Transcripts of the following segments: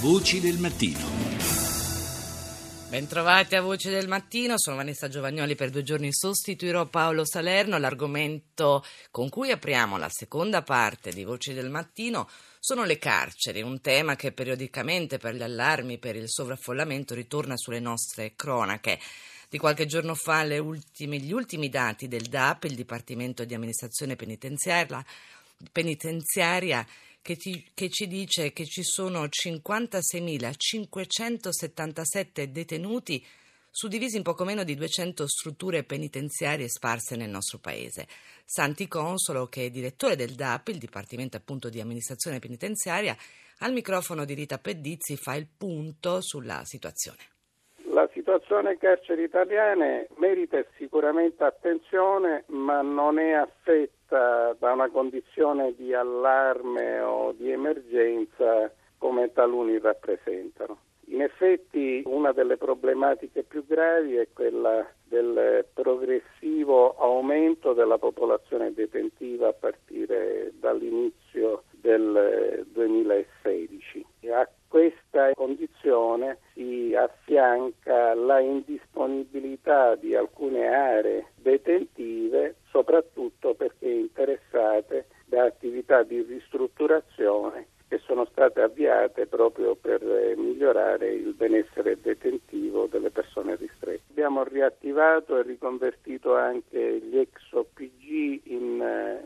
Voci del mattino. Bentrovati a Voce del Mattino, sono Vanessa Giovagnoli, per due giorni sostituirò Paolo Salerno. L'argomento con cui apriamo la seconda parte di Voci del Mattino sono le carceri, un tema che periodicamente per gli allarmi, per il sovraffollamento ritorna sulle nostre cronache. Di qualche giorno fa ultime, gli ultimi dati del DAP, il Dipartimento di Amministrazione Penitenziaria, penitenziaria che, ti, che ci dice che ci sono 56.577 detenuti suddivisi in poco meno di 200 strutture penitenziarie sparse nel nostro paese. Santi Consolo, che è direttore del DAP, il Dipartimento appunto di Amministrazione Penitenziaria, al microfono di Rita Pedizzi fa il punto sulla situazione. La situazione carceri italiane merita sicuramente attenzione, ma non è affetta vista da una condizione di allarme o di emergenza come taluni rappresentano. In effetti una delle problematiche più gravi è quella del progressivo aumento della popolazione detentiva a partire dall'inizio 2016. A questa condizione si affianca la indisponibilità di alcune aree detentive, soprattutto perché interessate da attività di ristrutturazione che sono state avviate proprio per eh, migliorare il benessere detentivo delle persone ristrette. Abbiamo riattivato e riconvertito anche gli ex OPG in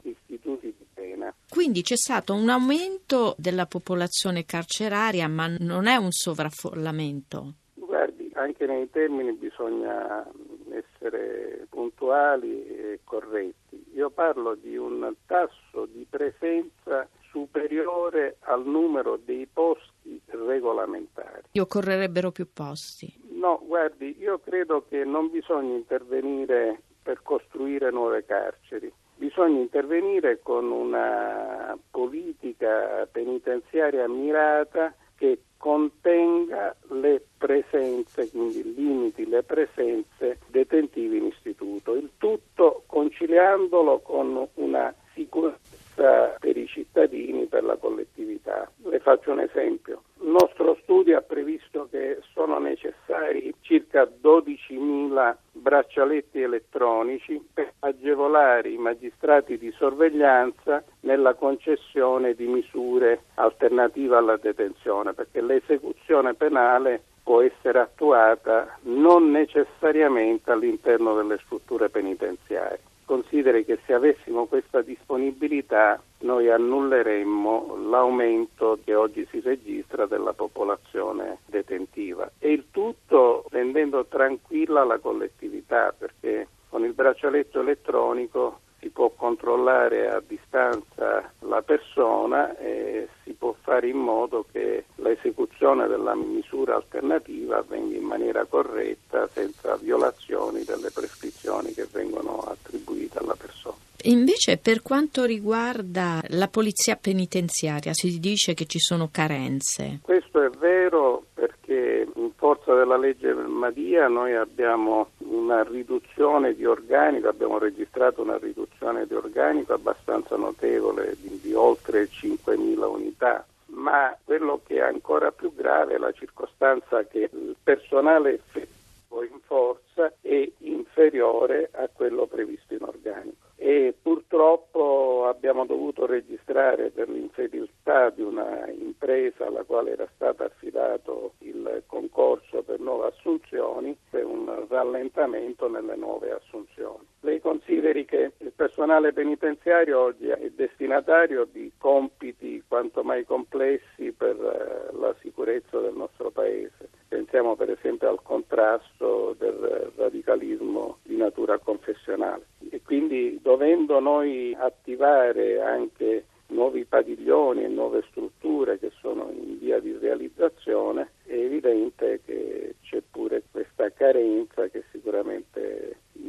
uh, istituti di pena. Quindi c'è stato un aumento della popolazione carceraria, ma non è un sovraffollamento? Guardi, anche nei termini bisogna essere puntuali e corretti. Io parlo di un tasso di presenza superiore al numero dei posti regolamentari. Io occorrerebbero più posti. No, guardi, io credo che non bisogna intervenire per costruire nuove carceri. Bisogna intervenire con una politica penitenziaria mirata che contenga le presenze, quindi limiti le presenze detentive in istituto, il tutto conciliandolo con una sicurezza per i cittadini, per la collettività. Le faccio un esempio. Il nostro studio ha previsto che sono necessari circa 12.000 braccialetti elettronici per agevolare i magistrati di sorveglianza nella concessione di misure alternative alla detenzione, perché l'esecuzione penale può essere attuata non necessariamente all'interno delle strutture penitenziarie. Consideri che se avessimo questa disponibilità noi annulleremmo l'aumento che oggi si registra della popolazione detentiva. E il tutto rendendo tranquilla la collettività perché con il braccialetto elettronico si può controllare a distanza la persona e si può fare in modo che l'esecuzione della misura alternativa avvenga in maniera corretta senza violazioni delle prescrizioni che vengono attribuite alla persona. Invece per quanto riguarda la polizia penitenziaria si dice che ci sono carenze. Questo è vero perché in forza della legge Madia noi abbiamo una riduzione di organico, abbiamo registrato una riduzione di organico abbastanza notevole di, di oltre 5.000 unità ma quello che è ancora più grave è la circostanza che il personale effettivo in forza è inferiore a quello previsto in organico e purtroppo abbiamo dovuto registrare per l'infedeltà di una impresa alla quale era stato affidato il concorso per nuove assunzioni un rallentamento nelle nuove assunzioni. Lei consideri che il personale penitenziario oggi è destinatario di compiti quanto mai complessi per eh, la sicurezza del nostro Paese. Pensiamo per esempio al contrasto del radicalismo di natura confessionale quindi dovendo noi attivare anche nuovi padiglioni e nuove strutture che sono in via di realizzazione, è evidente che c'è pure questa carenza che sicuramente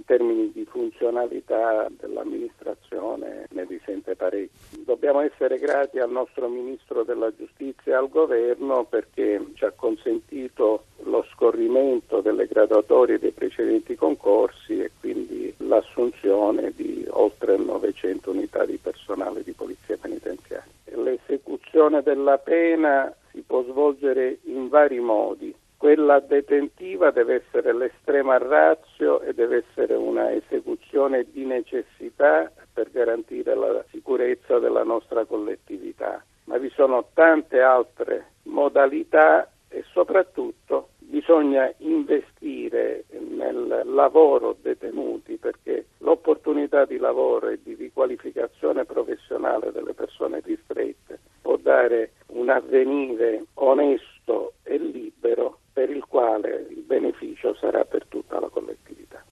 in termini di funzionalità dell'amministrazione ne risente parecchio. Dobbiamo essere grati al nostro Ministro della Giustizia e al Governo perché ci ha consentito lo scorrimento delle graduatorie dei precedenti concorsi e quindi l'assunzione di oltre 900 unità di personale di polizia penitenziaria. L'esecuzione della pena si può svolgere in vari modi. Quella detentiva deve essere l'estrema razio e deve essere una esecuzione di necessità per garantire la sicurezza della nostra collettività. Ma vi sono tante altre modalità e soprattutto bisogna investire nel lavoro detenuti perché l'opportunità di lavoro e di riqualificazione professionale delle persone ristrette può dare un avvenire onesto